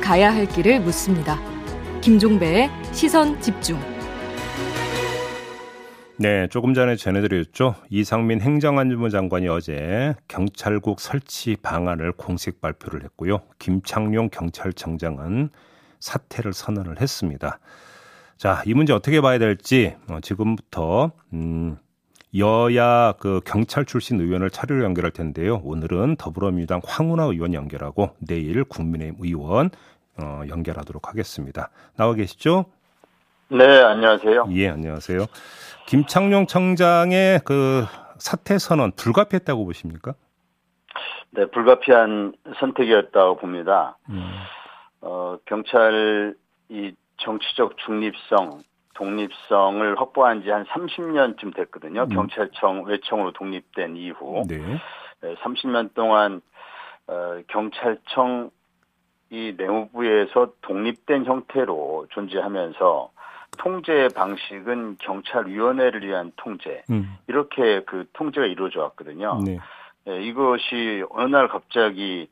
가야 할 길을 묻습니다. 김종배의 시선 집중. 네, 조금 전에 전해드렸죠. 이상민 행정안전부 장관이 어제 경찰국 설치 방안을 공식 발표를 했고요. 김창룡 경찰청장은 사퇴를 선언을 했습니다. 자, 이 문제 어떻게 봐야 될지 어, 지금부터 음, 여야 그 경찰 출신 의원을 차례로 연결할 텐데요. 오늘은 더불어민주당 황운하 의원 연결하고 내일 국민의힘 의원 어, 연결하도록 하겠습니다. 나와 계시죠? 네, 안녕하세요. 예, 안녕하세요. 김창룡 청장의 그 사퇴 선언 불가피했다고 보십니까? 네, 불가피한 선택이었다고 봅니다. 음. 어, 경찰 이 정치적 중립성, 독립성을 확보한 지 한 30년쯤 됐거든요. 음. 경찰청 외청으로 독립된 이후 네. 네, 30년 동안 어, 경찰청 이 내무부에서 독립된 형태로 존재하면서 통제 방식은 경찰위원회를 위한 통제 음. 이렇게 그 통제가 이루어져 왔거든요. 네. 예, 이것이 어느 날 갑자기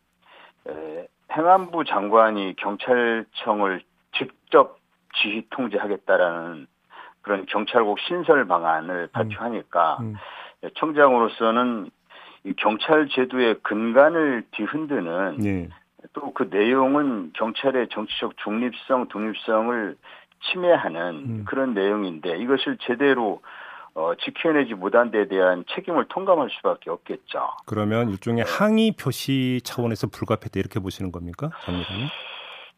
에, 행안부 장관이 경찰청을 직접 지휘 통제하겠다라는 그런 경찰국 신설 방안을 발표하니까 음. 예, 청장으로서는 이 경찰 제도의 근간을 뒤흔드는 네. 또그 내용은 경찰의 정치적 중립성, 독립성을 침해하는 음. 그런 내용인데 이것을 제대로 어, 지켜내지 못한 데 대한 책임을 통감할 수밖에 없겠죠. 그러면 일종의 항의 표시 차원에서 불가피했다 이렇게 보시는 겁니까? 장관님?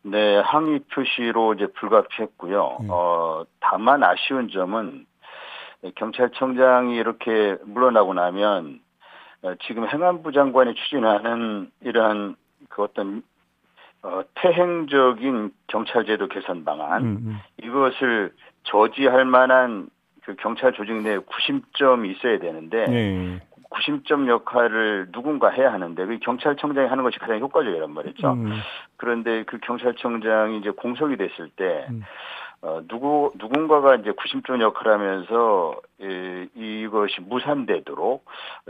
네, 항의 표시로 이제 불가피했고요. 음. 어, 다만 아쉬운 점은 경찰청장이 이렇게 물러나고 나면 어, 지금 행안부 장관이 추진하는 이러한 그 어떤 어, 태행적인 경찰제도 개선 방안 음, 음. 이것을 저지할 만한 그 경찰 조직 내에 구심점이 있어야 되는데 네. 구심점 역할을 누군가 해야 하는데 그 경찰청장이 하는 것이 가장 효과적이란 말이죠. 음, 그런데 그 경찰청장이 이제 공석이 됐을 때 음. 어, 누구 누군가가 이제 구심점 역할을 하면서 이, 이것이 무산되도록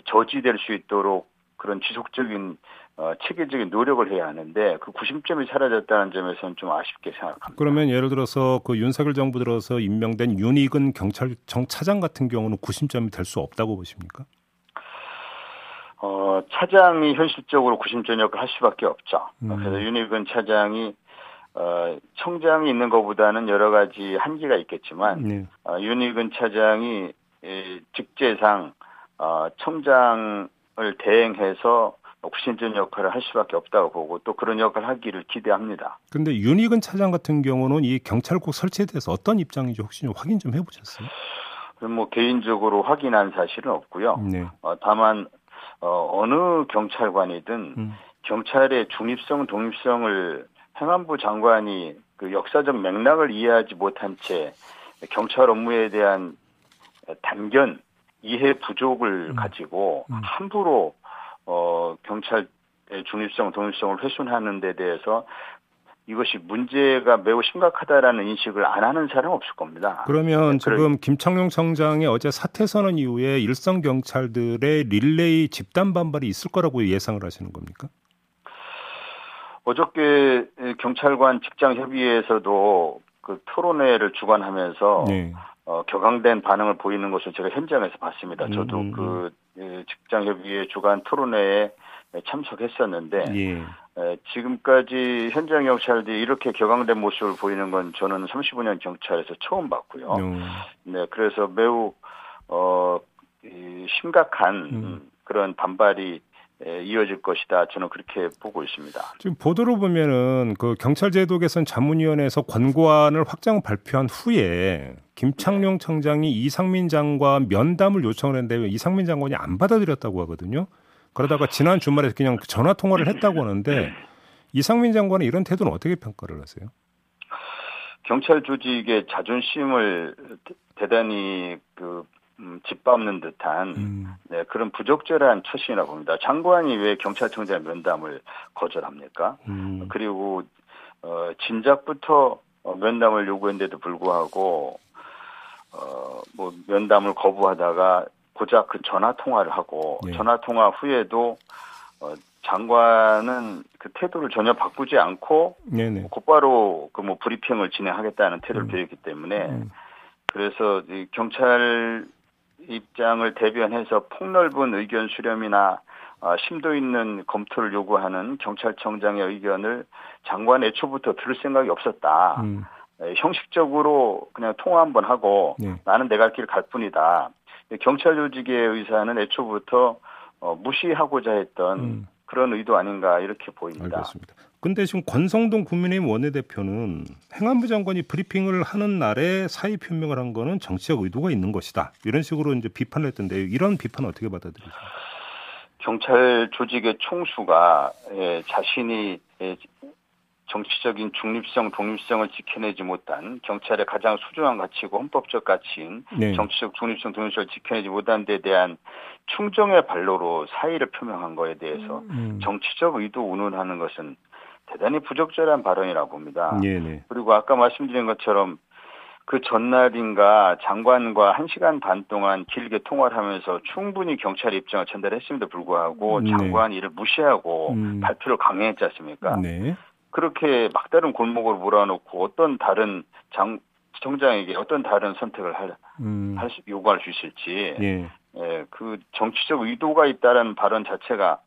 저지될 수 있도록 그런 지속적인 어, 체계적인 노력을 해야 하는데 그 구심점이 사라졌다는 점에서는 좀 아쉽게 생각합니다. 그러면 예를 들어서 그 윤석열 정부 들어서 임명된 윤익은 경찰청 차장 같은 경우는 구심점이 될 수 없다고 보십니까? 어, 차장이 현실적으로 구심점 역할을 할 수밖에 없죠. 음. 그래서 윤희근 차장이 어, 청장이 있는 것보다는 여러 가지 한계가 있겠지만 네. 어, 윤희근 차장이 이, 직제상 어, 청장을 대행해서 구심점 역할을 할 수밖에 없다고 보고 또 그런 역할을 하기를 기대합니다. 근데 윤익은 차장 같은 경우는 이 경찰국 설치에 대해서 어떤 입장인지 혹시 좀 확인 좀 해보셨어요? 뭐 개인적으로 확인한 사실은 없고요. 네. 어, 다만 어, 어느 경찰관이든 음. 경찰의 중립성, 독립성을 행안부 장관이 그 역사적 맥락을 이해하지 못한 채 경찰 업무에 대한 단견, 이해 부족을 음. 가지고 음. 함부로 어, 경찰의 중립성, 독립성을 훼손하는 데 대해서 이것이 문제가 매우 심각하다라는 인식을 안 하는 사람은 없을 겁니다. 그러면 네, 지금 김창룡 청장의 어제 사퇴 선언 이후에 일선 경찰들의 릴레이 집단 반발이 있을 거라고 예상을 하시는 겁니까? 어저께 경찰관 직장 협의회에서도 그 토론회를 주관하면서 네. 어, 격앙된 반응을 보이는 것을 제가 현장에서 봤습니다. 저도 음, 음, 그 예, 직장 협의회 주관 토론회에 참석했었는데 예. 에, 지금까지 현장 경찰들이 이렇게 격앙된 모습을 보이는 건 저는 35년 경찰에서 처음 봤고요. 음. 네, 그래서 매우 어, 이, 심각한 음. 그런 반발이 에, 이어질 것이다. 저는 그렇게 보고 있습니다. 지금 보도로 보면은 그 경찰제도 개선 자문위원회에서 권고안을 확장 발표한 후에 김창룡 청장이 이상민 장관 면담을 요청을 했는데 이상민 장관이 안 받아들였다고 하거든요. 그러다가 지난 주말에 그냥 전화 통화를 했다고 하는데 이상민 장관의 이런 태도는 어떻게 평가를 하세요? 경찰 조직의 자존심을 대- 대단히 그 음, 짓밟는 듯한 음. 네, 그런 부적절한 처신이라고 봅니다. 장관이 왜 경찰청장 면담을 거절합니까? 음. 그리고 어, 진작부터 어, 면담을 요구했는데도 불구하고 어, 뭐 면담을 거부하다가 고작 그 전화 통화를 하고 예. 전화 통화 후에도 어, 장관은 그 태도를 전혀 바꾸지 않고 네네. 곧바로 그 뭐 브리핑을 진행하겠다는 태도를 음. 보였기 때문에 음. 그래서 이 경찰 입장을 대변해서 폭넓은 의견 수렴이나 어, 심도 있는 검토를 요구하는 경찰청장의 의견을 장관 애초부터 들을 생각이 없었다. 음. 형식적으로 그냥 통화 한번 하고 네. 나는 내 갈 길 갈 뿐이다. 경찰 조직의 의사는 애초부터 어, 무시하고자 했던 음. 그런 의도 아닌가 이렇게 보입니다. 알겠습니다. 근데 지금 권성동 국민의힘 원내대표는 행안부 장관이 브리핑을 하는 날에 사의 표명을 한 거는 정치적 의도가 있는 것이다. 이런 식으로 이제 비판을 했던데 이런 비판 어떻게 받아들이십니까? 경찰 조직의 총수가 예, 자신이 예, 정치적인 중립성, 독립성을 지켜내지 못한 경찰의 가장 소중한 가치고 헌법적 가치인 네. 정치적 중립성, 독립성을 지켜내지 못한 데 대한 충정의 발로로 사의를 표명한 거에 대해서 음. 정치적 의도 운운하는 것은 대단히 부적절한 발언이라고 봅니다. 네네. 그리고 아까 말씀드린 것처럼 그 전날인가 장관과 한 시간 반 동안 길게 통화를 하면서 충분히 경찰 입장을 전달했음에도 불구하고 네. 장관이 이를 무시하고 음. 발표를 강행했지 않습니까? 네. 그렇게 막다른 골목으로 몰아놓고 어떤 다른 장 청장에게 어떤 다른 선택을 할, 음. 할 수, 요구할 수 있을지 예. 예, 그 정치적 의도가 있다는 발언 자체가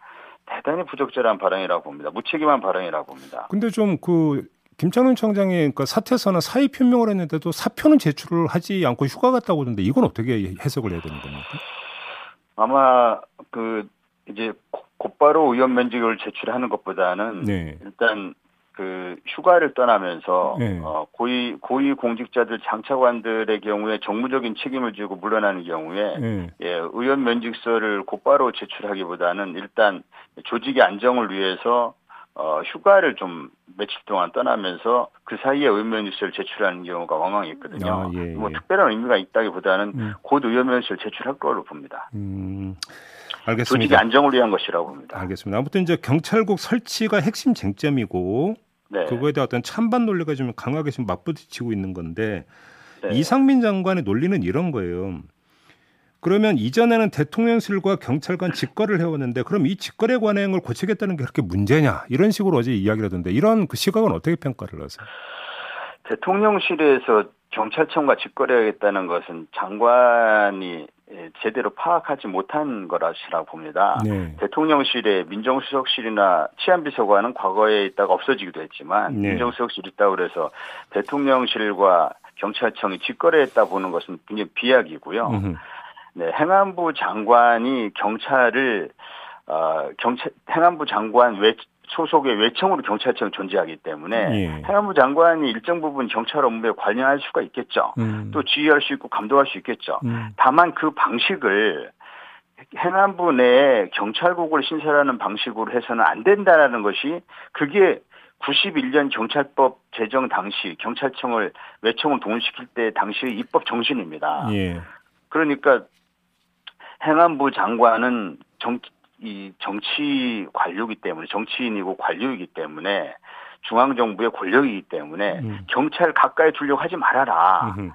대단히 부적절한 발언이라고 봅니다. 무책임한 발언이라고 봅니다. 근데 좀 그 김창훈 청장이 그러니까 사퇴서는 사의 표명을 했는데도 사표는 제출을 하지 않고 휴가 갔다고 하던데 이건 어떻게 해석을 해야 되는 겁니까? 아마 그 이제 곧바로 의원 면직을 제출하는 것보다는 네. 일단 그 휴가를 떠나면서 네. 어, 고위 고위 공직자들 장차관들의 경우에 정무적인 책임을 지고 물러나는 경우에 네. 예, 의원 면직서를 곧바로 제출하기보다는 일단 조직의 안정을 위해서 어, 휴가를 좀 며칠 동안 떠나면서 그 사이에 의원 면직서를 제출하는 경우가 왕왕 있거든요. 아, 예, 예. 뭐 특별한 의미가 있다기보다는 음. 곧 의원 면직서를 제출할 거로 봅니다. 음. 알겠습니다. 조직의 안정을 위한 것이라고 봅니다. 알겠습니다. 아무튼 이제 경찰국 설치가 핵심 쟁점이고 네. 그거에 대한 어떤 찬반 논리가 좀 강하게 지금 맞부딪히고 있는 건데 네. 이상민 장관의 논리는 이런 거예요. 그러면 이전에는 대통령실과 경찰관 직거래를 해왔는데 그럼 이 직거래 관행을 고치겠다는 게 그렇게 문제냐 이런 식으로 어제 이야기를 하던데 이런 그 시각은 어떻게 평가를 하세요? 대통령실에서 경찰청과 직거래하겠다는 것은 장관이 예, 제대로 파악하지 못한 거라시라고 봅니다. 네. 대통령실에 민정수석실이나 치안비서관은 과거에 있다가 없어지기도 했지만 네. 민정수석실이 있다고 그래서 대통령실과 경찰청이 직거래했다 보는 것은 굉장히 비약이고요. 네, 행안부 장관이 경찰을 어, 경찰 행안부 장관 외 소속의 외청으로 경찰청이 존재하기 때문에 예. 행안부 장관이 일정 부분 경찰 업무에 관여할 수가 있겠죠. 음. 또 지휘할 수 있고 감독할 수 있겠죠. 음. 다만 그 방식을 행안부 내 경찰국을 신설하는 방식으로 해서는 안 된다라는 것이 그게 91년 경찰법 제정 당시 경찰청을 외청을 동원시킬 때 당시의 입법 정신입니다. 예. 그러니까 행안부 장관은 정, 이 정치 관료이기 때문에 정치인이고 관료이기 때문에 중앙 정부의 권력이기 때문에 음. 경찰 가까이 두려고 하지 말아라. 음흠.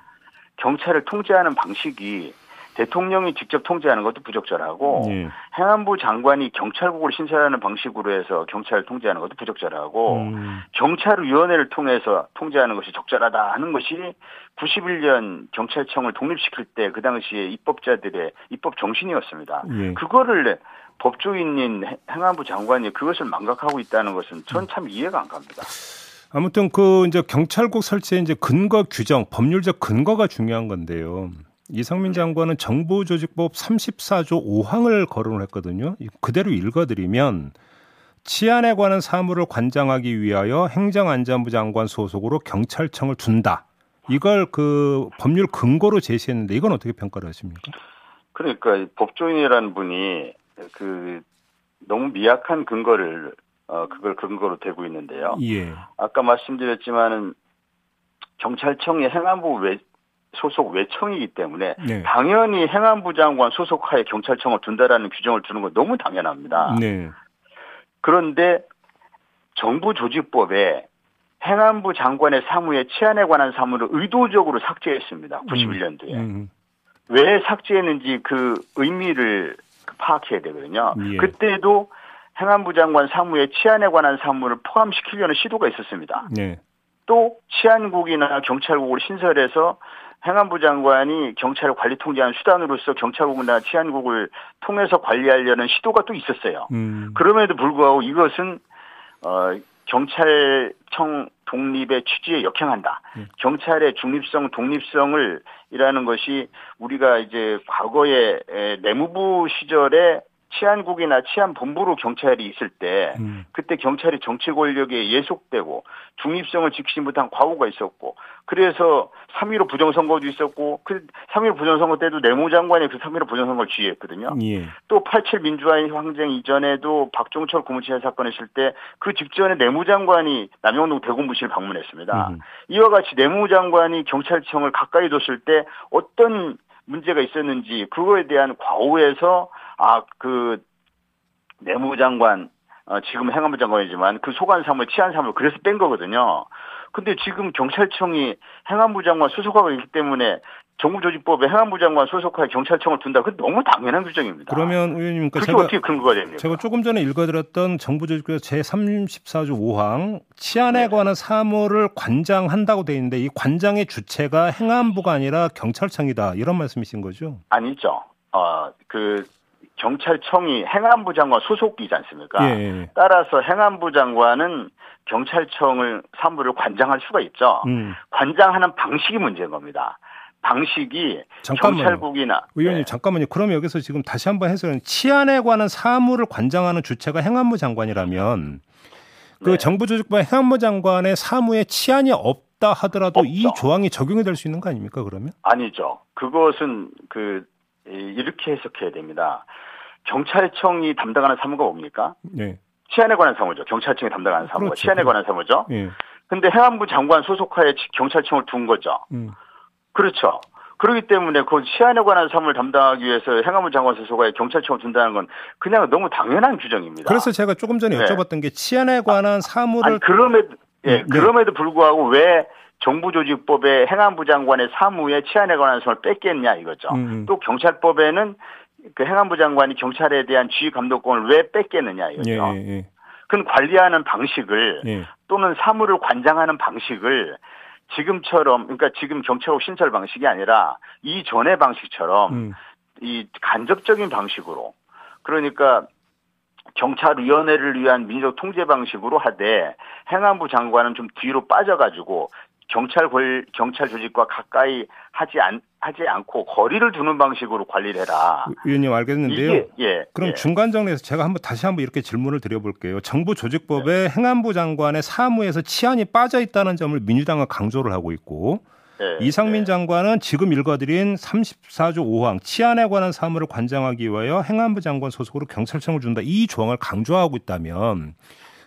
경찰을 통제하는 방식이 대통령이 직접 통제하는 것도 부적절하고 예. 행안부 장관이 경찰국을 신설하는 방식으로 해서 경찰을 통제하는 것도 부적절하고 음. 경찰위원회를 통해서 통제하는 것이 적절하다 하는 것이 91년 경찰청을 독립시킬 때 그 당시에 입법자들의 입법 정신이었습니다. 예. 그거를 법조인인 행안부 장관이 그것을 망각하고 있다는 것은 전 참 이해가 안 갑니다. 아무튼 그 이제 경찰국 설치의 이제 근거 규정, 법률적 근거가 중요한 건데요. 이상민 장관은 정부조직법 34조 5항을 거론을 했거든요. 그대로 읽어드리면 치안에 관한 사무를 관장하기 위하여 행정안전부 장관 소속으로 경찰청을 둔다. 이걸 그 법률 근거로 제시했는데 이건 어떻게 평가를 하십니까? 그러니까 법조인이라는 분이 그 너무 미약한 근거를 어 그걸 근거로 대고 있는데요. 예. 아까 말씀드렸지만은 경찰청이 행안부 외, 소속 외청이기 때문에 네. 당연히 행안부 장관 소속하에 경찰청을 둔다라는 규정을 두는 건 너무 당연합니다. 네. 그런데 정부 조직법에 행안부 장관의 사무에 치안에 관한 사무를 의도적으로 삭제했습니다. 91년도에. 음. 음. 왜 삭제했는지 그 의미를 파악해야 되거든요. 예. 그때도 행안부 장관 사무에 치안에 관한 사무를 포함시키려는 시도가 있었습니다. 네. 또 치안국이나 경찰국을 신설해서 행안부 장관이 경찰을 관리 통제하는 수단으로서 경찰국이나 치안국을 통해서 관리하려는 시도가 또 있었어요. 음. 그럼에도 불구하고 이것은 어 경찰 청 독립의 취지에 역행한다. 음. 경찰의 중립성, 독립성을 이라는 것이 우리가 이제 과거에 내무부 시절에 치안국이나 치안본부로 경찰이 있을 때 음. 그때 경찰이 정치 권력에 예속되고 중립성을 지키지 못한 과거가 있었고 그래서 3.15 부정선거도 있었고 그 3.15 부정선거 때도 내무 장관이 그 3.15 부정선거를 지휘했거든요. 예. 또87 민주화 항쟁 이전에도 박종철 고무치사 사건 했을 때 그 직전에 내무장관이 남영동 대공부실 방문했습니다. 음. 이와 같이 내무장관이 경찰청을 가까이 뒀을 때 어떤 문제가 있었는지 그거에 대한 과오에서 아그 내무장관 어, 지금 행안부 장관이지만 그 소관 사무를 치안 사무를 그래서 뺀 거거든요. 근데 지금 경찰청이 행안부 장관 소속하고 있기 때문에 정부조직법에 행안부 장관 소속하에 경찰청을 둔다. 그 너무 당연한 규정입니다. 그러면 의원님, 그러니까 제가 어떻게 근거가 됩니까? 제가 조금 전에 읽어드렸던 정부조직법 제34조 5항 치안에 네. 관한 사무를 관장한다고 돼 있는데 이 관장의 주체가 행안부가 아니라 경찰청이다 이런 말씀이신 거죠? 아니죠. 어, 그 경찰청이 행안부 장관 소속이지 않습니까? 예, 예. 따라서 행안부 장관은 경찰청을 사무를 관장할 수가 있죠. 음. 관장하는 방식이 문제인 겁니다. 방식이 잠깐만요. 경찰국이나 의원님 네. 잠깐만요. 그럼 여기서 지금 다시 한번 해설은 치안에 관한 사무를 관장하는 주체가 행안부 장관이라면 그 네. 정부 조직부 행안부 장관의 사무에 치안이 없다 하더라도 이 없죠. 조항이 적용이 될 수 있는 거 아닙니까? 그러면? 아니죠. 그것은 그 이- 이렇게 해석해야 됩니다. 경찰청이 담당하는 사무가 뭡니까? 네. 치안에 관한 사무죠. 경찰청이 담당하는 사무가 그렇죠. 치안에 관한 사무죠. 예. 근데 행안부 장관 소속하에 지- 경찰청을 둔 거죠. 음. 그렇죠. 그렇기 때문에 그 치안에 관한 사무를 담당하기 위해서 행안부 장관 소속하에 경찰청을 둔다는 건 그냥 너무 당연한 규정입니다. 그래서 제가 조금 전에 네. 여쭤봤던 게 치안에 관한 사무를 아니 그럼에도 예, 네. 그럼에도 불구하고 왜 정부조직법에 행안부 장관의 사무에 치안에 관한 사무를 뺐겠냐 이거죠. 음. 또 경찰법에는 그 행안부 장관이 경찰에 대한 지휘 감독권을 왜 뺐겠느냐 이거죠. 예, 예, 예. 그건 관리하는 방식을 예. 또는 사무를 관장하는 방식을 지금처럼 그러니까 지금 경찰국 신설 방식이 아니라 이전의 방식처럼 음. 이 간접적인 방식으로 그러니까 경찰위원회를 위한 민족 통제 방식으로 하되 행안부 장관은 좀 뒤로 빠져가지고 경찰 권 경찰 조직과 가까이 하지 않 하지 않고 거리를 두는 방식으로 관리를 해라. 의원님 알겠는데요. 이게 예. 그럼 예. 중간 정리해서 제가 한번 다시 한번 이렇게 질문을 드려볼게요. 정부 조직법에 행안부 장관의 사무에서 치안이 빠져 있다는 점을 민주당은 강조를 하고 있고 예, 이상민 예. 장관은 지금 읽어드린 34조 5항 치안에 관한 사무를 관장하기 위하여 행안부 장관 소속으로 경찰청을 준다 이 조항을 강조하고 있다면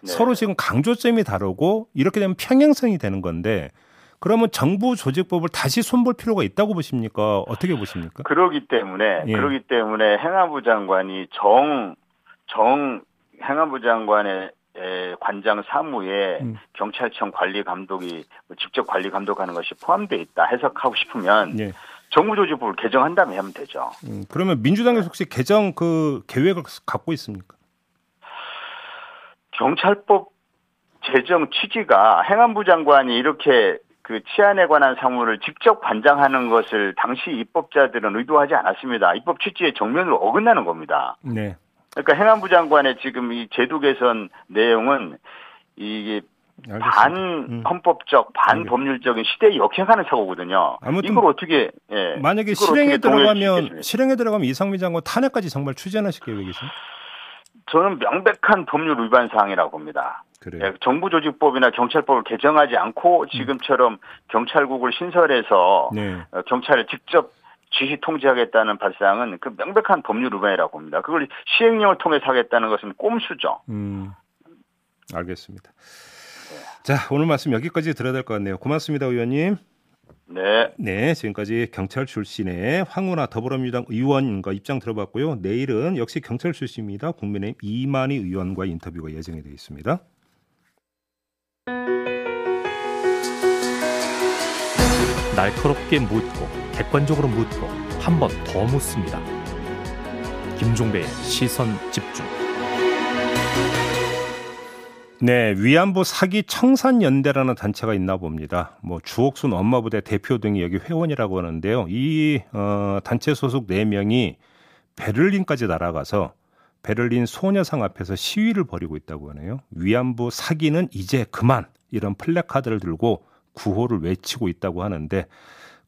네. 서로 지금 강조점이 다르고 이렇게 되면 평행성이 되는 건데 그러면 정부 조직법을 다시 손볼 필요가 있다고 보십니까? 어떻게 보십니까? 그러기 때문에 예. 그러기 때문에 행안부 장관이 정 정 행안부 장관의 에, 관장 사무에 음. 경찰청 관리 감독이 뭐 직접 관리 감독하는 것이 포함돼 있다 해석하고 싶으면 예. 정부 조직법을 개정한 다음에 하면 되죠. 음, 그러면 민주당에서 혹시 개정 그 계획을 갖고 있습니까? 경찰법 제정 취지가 행안부 장관이 이렇게 그 치안에 관한 사무를 직접 관장하는 것을 당시 입법자들은 의도하지 않았습니다. 입법 취지에 정면으로 어긋나는 겁니다. 네. 그러니까 행안부 장관의 지금 이 제도 개선 내용은 이게 알겠습니다. 반 음. 헌법적, 반 알겠- 법률적인 시대에 역행하는 사고거든요. 아무튼 이걸 어떻게 예, 만약에 실행에 어떻게 들어가면? 실행에 들어가면 이상민 장관 탄핵까지 정말 추진하실 계획이세요? 저는 명백한 법률 위반 사항이라고 봅니다. 그래요. 예, 정부 조직법이나 경찰법을 개정하지 않고 지금처럼 경찰국을 신설해서 네. 어, 경찰을 직접 지휘 통제하겠다는 발상은 그 명백한 법률 위반이라고 봅니다. 그걸 시행령을 통해서 하겠다는 것은 꼼수죠. 음. 알겠습니다. 자, 오늘 말씀 여기까지 들어야 될 것 같네요. 고맙습니다, 의원님. 네. 네, 지금까지 경찰 출신의 황운하 더불어민주당 의원과 입장 들어봤고요. 내일은 역시 경찰 출신입니다. 국민의힘 이만희 의원과 인터뷰가 예정이 되어 있습니다. 날카롭게 묻고 객관적으로 묻고 한 번 더 묻습니다. 김종배의 시선 집중. 네, 위안부 사기 청산 연대라는 단체가 있나 봅니다. 뭐 주옥순 엄마부대 대표 등이 여기 회원이라고 하는데요. 이 어, 단체 소속 4 명이 베를린까지 날아가서 베를린 소녀상 앞에서 시위를 벌이고 있다고 하네요. 위안부 사기는 이제 그만 이런 플래카드를 들고 구호를 외치고 있다고 하는데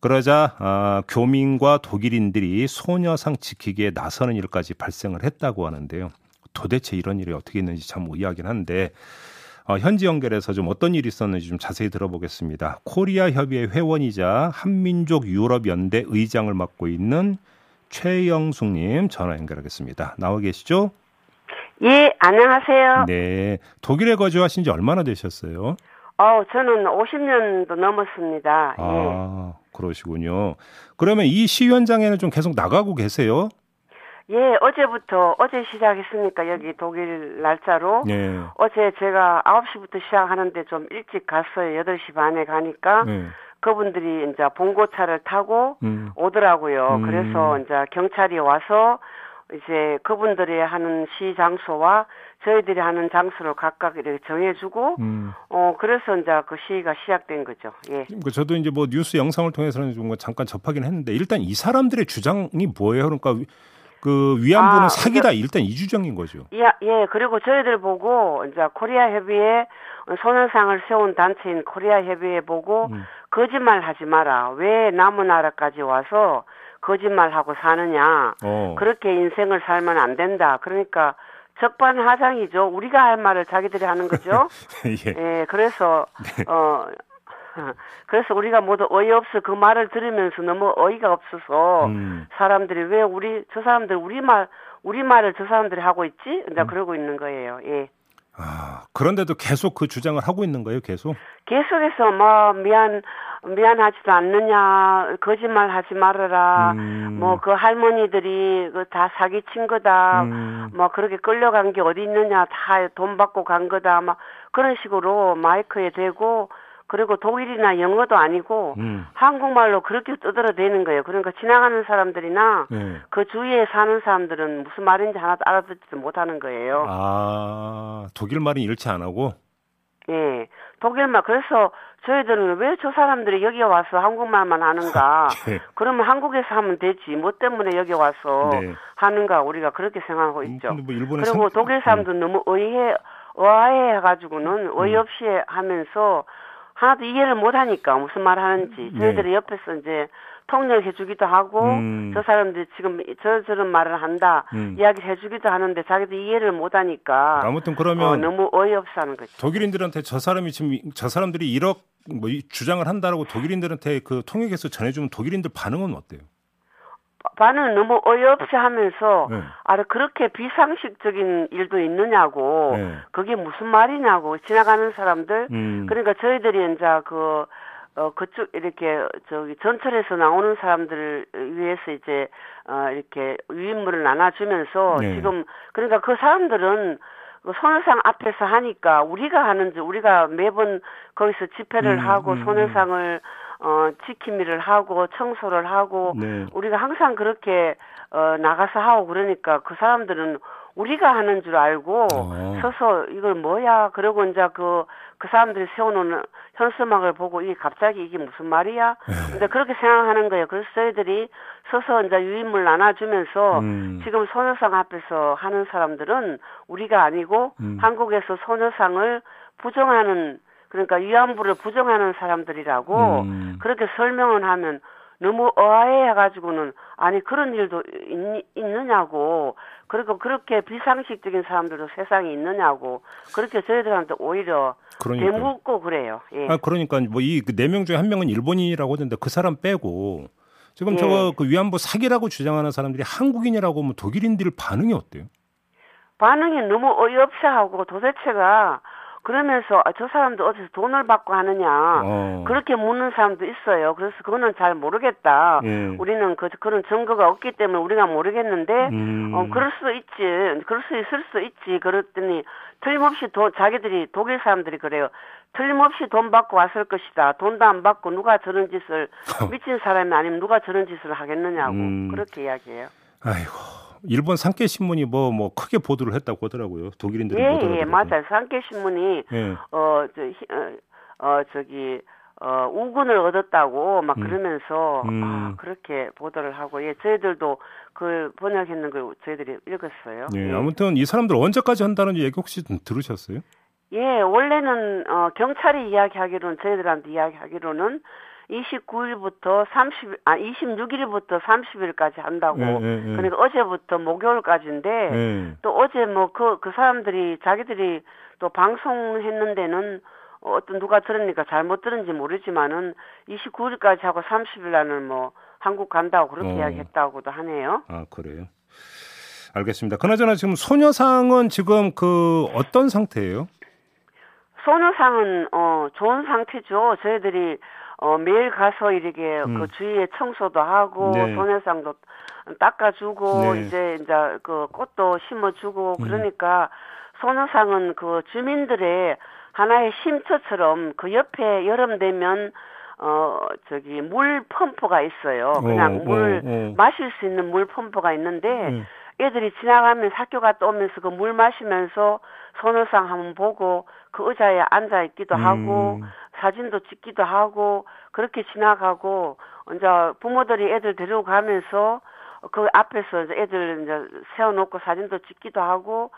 그러자 아, 교민과 독일인들이 소녀상 지키기에 나서는 일까지 발생을 했다고 하는데요. 도대체 이런 일이 어떻게 있는지 참 의아하긴 한데 어, 현지 연결해서 좀 어떤 일이 있었는지 좀 자세히 들어보겠습니다. 코리아 협의회 회원이자 한민족 유럽 연대 의장을 맡고 있는 최영숙님 전화 연결하겠습니다. 나와 계시죠? 예, 안녕하세요. 네, 독일에 거주하신 지 얼마나 되셨어요? 어, 저는 50년도 넘었습니다. 아, 그러시군요. 그러면 이 시위 현장에는 좀 계속 나가고 계세요? 예, 어제부터 어제 시작했으니까 여기 독일 날짜로 네. 어제 제가 9시부터 시작하는데 좀 일찍 갔어요. 8시 반에 가니까 네. 그분들이 이제 봉고차를 타고 음. 오더라고요. 음. 그래서 이제 경찰이 와서 이제 그분들이 하는 시위 장소와 저희들이 하는 장소를 각각 이렇게 정해주고 음. 어 그래서 이제 그 시위가 시작된 거죠. 예. 그 저도 이제 뭐 뉴스 영상을 통해서는 좀 잠깐 접하긴 했는데 일단 이 사람들의 주장이 뭐예요? 그러니까 위- 그 위안부는 아, 사기다 일단 이 주장인 거죠. 예, 예, 그리고 저희들 보고, 이제 코리아 협의회 소녀상을 세운 단체인 코리아 협의회 보고, 음. 거짓말 하지 마라. 왜 남의 나라까지 와서 거짓말하고 사느냐. 어. 그렇게 인생을 살면 안 된다. 그러니까 적반하장이죠. 우리가 할 말을 자기들이 하는 거죠. 예. 예, 그래서, 어, 그래서 우리가 모두 어이없어 그 말을 들으면서 너무 어이가 없어서 음. 사람들이 왜 우리 저 사람들 우리 말 우리 말을 저 사람들이 하고 있지? 음. 이제 그러고 있는 거예요. 예. 아, 그런데도 계속 그 주장을 하고 있는 거예요, 계속? 계속해서 뭐 미안 미안하지도 않느냐 거짓말 하지 말아라 음. 뭐그 할머니들이 그 다 사기 친 거다 음. 뭐 그렇게 끌려간 게 어디 있느냐 다 돈 받고 간 거다 막 그런 식으로 마이크에 대고 그리고 독일이나 영어도 아니고 음. 한국말로 그렇게 떠들어대는 거예요. 그러니까 지나가는 사람들이나 네. 그 주위에 사는 사람들은 무슨 말인지 하나도 알아듣지도 못하는 거예요. 아, 독일 말은 잃지 안 하고? 예. 독일말. 그래서 저희들은 왜 저 사람들이 여기 와서 한국말만 하는가. 네. 그러면 한국에서 하면 되지. 뭐 때문에 여기 와서 네. 하는가. 우리가 그렇게 생각하고 있죠. 근데 뭐 그리고 생- 독일 사람도 너무 의해, 의아해가지고는 어이없이 하면서 하나도 이해를 못하니까 무슨 말 하는지. 네. 저희들이 옆에서 이제 통역해주기도 하고 음. 저 사람들이 지금 저 저런 말을 한다 음. 이야기를 해주기도 하는데 자기도 이해를 못하니까 아무튼 어, 그러면 너무 어이없어 하는 거죠. 독일인들한테 저 사람이 지금 이- 저 사람들이 이렇 뭐 이- 주장을 한다라고 독일인들한테 그 통역해서 전해주면 독일인들 반응은 어때요? 반은 너무 어이없이 하면서 네. 아래 그렇게 비상식적인 일도 있느냐고 네. 그게 무슨 말이냐고 지나가는 사람들 음. 그러니까 저희들이 이제 그 어, 그쪽, 이렇게, 저기, 전철에서 나오는 사람들을 위해서 이제, 어, 이렇게 유인물을 나눠주면서 네. 지금, 그러니까 그 사람들은 그 소녀상 앞에서 하니까 우리가 하는지, 우리가 매번 거기서 집회를 음, 하고 음, 소녀상을, 어, 지킴이를 하고 청소를 하고 네. 우리가 항상 그렇게, 어, 나가서 하고 그러니까 그 사람들은 우리가 하는 줄 알고 어. 서서 이걸 뭐야 그러고 이제 그그 사람들이 세워놓은 현수막을 보고 이게 갑자기 이게 무슨 말이야? 네. 근데 그렇게 생각하는 거예요. 그래서 저희들이 서서 이제 유인물 나눠주면서 음. 지금 소녀상 앞에서 하는 사람들은 우리가 아니고 음. 한국에서 소녀상을 부정하는 그러니까 위안부를 부정하는 사람들이라고 음. 그렇게 설명을 하면 너무 어해해가지고는 아니 그런 일도 있, 있느냐고 그리고 그렇게 비상식적인 사람들도 세상에 있느냐고 그렇게 저희들한테 오히려 그러니까. 대묻고 그래요. 예. 아 그러니까 뭐 이 네 명 중에 한 명은 일본인이라고 하던데 그 사람 빼고 지금 예. 저거 그 위안부 사기라고 주장하는 사람들이 한국인이라고 하면 독일인들 반응이 어때요? 반응이 너무 어이없이 하고 도대체가 그러면서 아, 저 사람도 어디서 돈을 받고 하느냐 어. 그렇게 묻는 사람도 있어요. 그래서 그거는 잘 모르겠다. 예. 우리는 그, 그런 증거가 없기 때문에 우리가 모르겠는데 음. 어, 그럴 수 있지. 그럴 수 있을 수 있지. 그랬더니 틀림없이 도, 자기들이 독일 사람들이 그래요. 틀림없이 돈 받고 왔을 것이다. 돈도 안 받고 누가 저런 짓을 미친 사람이 아니면 누가 저런 짓을 하겠느냐고 음. 그렇게 이야기해요. 아이고 일본 산케 신문이 뭐뭐 뭐 크게 보도를 했다고 하더라고요. 독일인들이 예, 못 알아듣고. 예, 맞아요. 산케 신문이 예. 어 저 어, 어 저기 어 우군을 얻었다고 막 음. 그러면서 음. 아, 그렇게 보도를 하고 예 저희들도 그 번역했는 걸 저희들이 읽었어요. 예, 예. 아무튼 이 사람들 언제까지 한다는 얘기 혹시 좀 들으셨어요? 예, 원래는 어 경찰이 이야기하기로는 저희들한테 이야기하기로는 29일부터 30, 아 26일부터 30일까지 한다고. 예, 예, 예. 그러니까 어제부터 목요일까지인데 예. 또 어제 뭐 그 그 사람들이 자기들이 또 방송했는 데는 어떤 누가 들으니까 잘못 들은지 모르지만은 29일까지 하고 30일 날은 뭐 한국 간다고 그렇게 어. 이야기했다고도 하네요. 아 그래요. 알겠습니다. 그나저나 지금 소녀상은 지금 그 어떤 상태예요? 소녀상은 어 좋은 상태죠. 저희들이 어 매일 가서 이렇게 음. 그 주위에 청소도 하고 네. 소녀상도 닦아주고 네. 이제 이제 그 꽃도 심어주고 음. 그러니까 소녀상은 그 주민들의 하나의 쉼터처럼 그 옆에 여름 되면 어 저기 물 펌프가 있어요. 그냥 어, 물 어, 어. 마실 수 있는 물 펌프가 있는데 예. 애들이 지나가면 학교 갔다 오면서 그 물 마시면서 소녀상 한번 보고 그 의자에 앉아 있기도 하고 음. 사진도 찍기도 하고 그렇게 지나가고 이제 부모들이 애들 데리고 가면서 그 앞에서 이제 애들 이제 세워놓고 사진도 찍기도 하고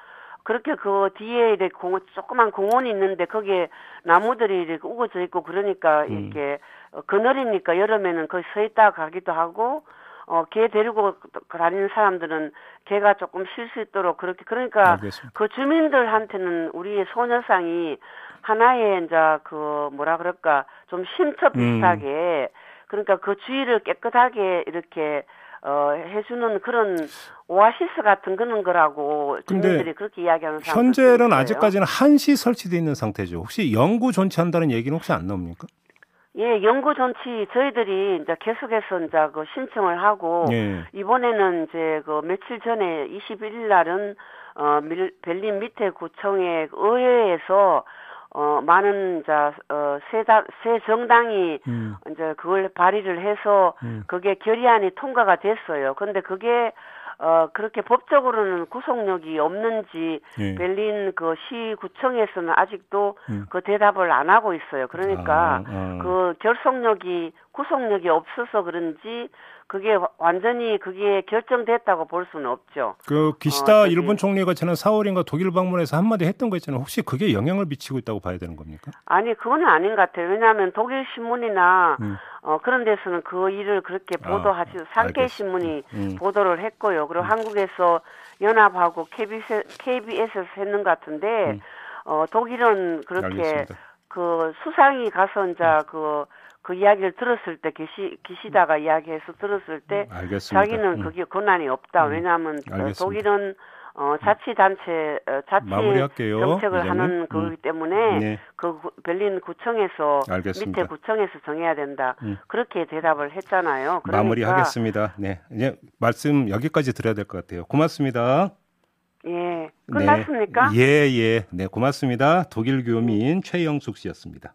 그렇게 그 뒤에 이렇게 공원 조그만 공원이 있는데 거기에 나무들이 이렇게 우거져 있고 그러니까 음. 이렇게 어, 그늘이니까 여름에는 거기 서 있다 가기도 하고 어 개 데리고 다니는 사람들은 개가 조금 쉴 수 있도록 그렇게 그러니까 알겠습니다. 그 주민들한테는 우리의 소녀상이 하나의 이제 그 뭐라 그럴까 좀 쉼터 음. 비슷하게 그러니까 그 주위를 깨끗하게 이렇게 어 해주는 그런 오아시스 같은 그런 거라고 주민들이 그렇게 이야기하는 사람들도 현재는. 아직까지는 한시 설치되어 있는 상태죠. 혹시 영구 존치한다는 얘기는 혹시 안 나옵니까? 예 연구 전치 저희들이 이제 계속해서 이제 그 신청을 하고 예. 이번에는 이제 그 며칠 전에 21일 날은 어 밀, 벨린 밑에 구청의 의회에서 어 많은 이제 어새새 정당이 음. 이제 그걸 발의를 해서 음. 그게 결의안이 통과가 됐어요. 근데 그게 어 그렇게 법적으로는 구속력이 없는지 예. 벨린 그 시구청에서는 아직도 음. 그 대답을 안 하고 있어요. 그러니까 아, 아. 그 결속력이 구속력이 없어서 그런지 그게 와- 완전히 그게 결정됐다고 볼 수는 없죠. 그 기시다 어, 일본 총리가 지난 4월인가 독일 방문해서 한마디 했던 거 있잖아요. 혹시 그게 영향을 미치고 있다고 봐야 되는 겁니까? 아니 그거는 아닌 것 같아요. 왜냐하면 독일 신문이나 음. 어 그런 데서는 그 일을 그렇게 아, 보도하지 산케 알겠습니다. 신문이 음. 보도를 했고요. 그리고 한국에서 연합하고 KBS, KBS에서 했는 것 같은데 음. 어 독일은 그렇게 알겠습니다. 그 수상이 가서 이제 그, 그 이야기를 들었을 때 기시, 기시다가 이야기해서 들었을 때 알겠습니다. 자기는 음. 그게 권한이 없다. 음. 왜냐하면 어, 알겠습니다. 독일은 어, 자치단체 어, 자치 마무리할게요, 정책을 이제는. 하는 거기 음. 때문에 네. 그 구- berlin 구청에서 알겠습니다. 밑에 구청에서 정해야 된다. 음. 그렇게 대답을 했잖아요. 그러니까 마무리하겠습니다. 네. 이제 말씀 여기까지 드려야 될 것 같아요. 고맙습니다. 예. 끝났습니까? 네. 예, 예. 네, 고맙습니다. 독일 교민 최영숙 씨였습니다.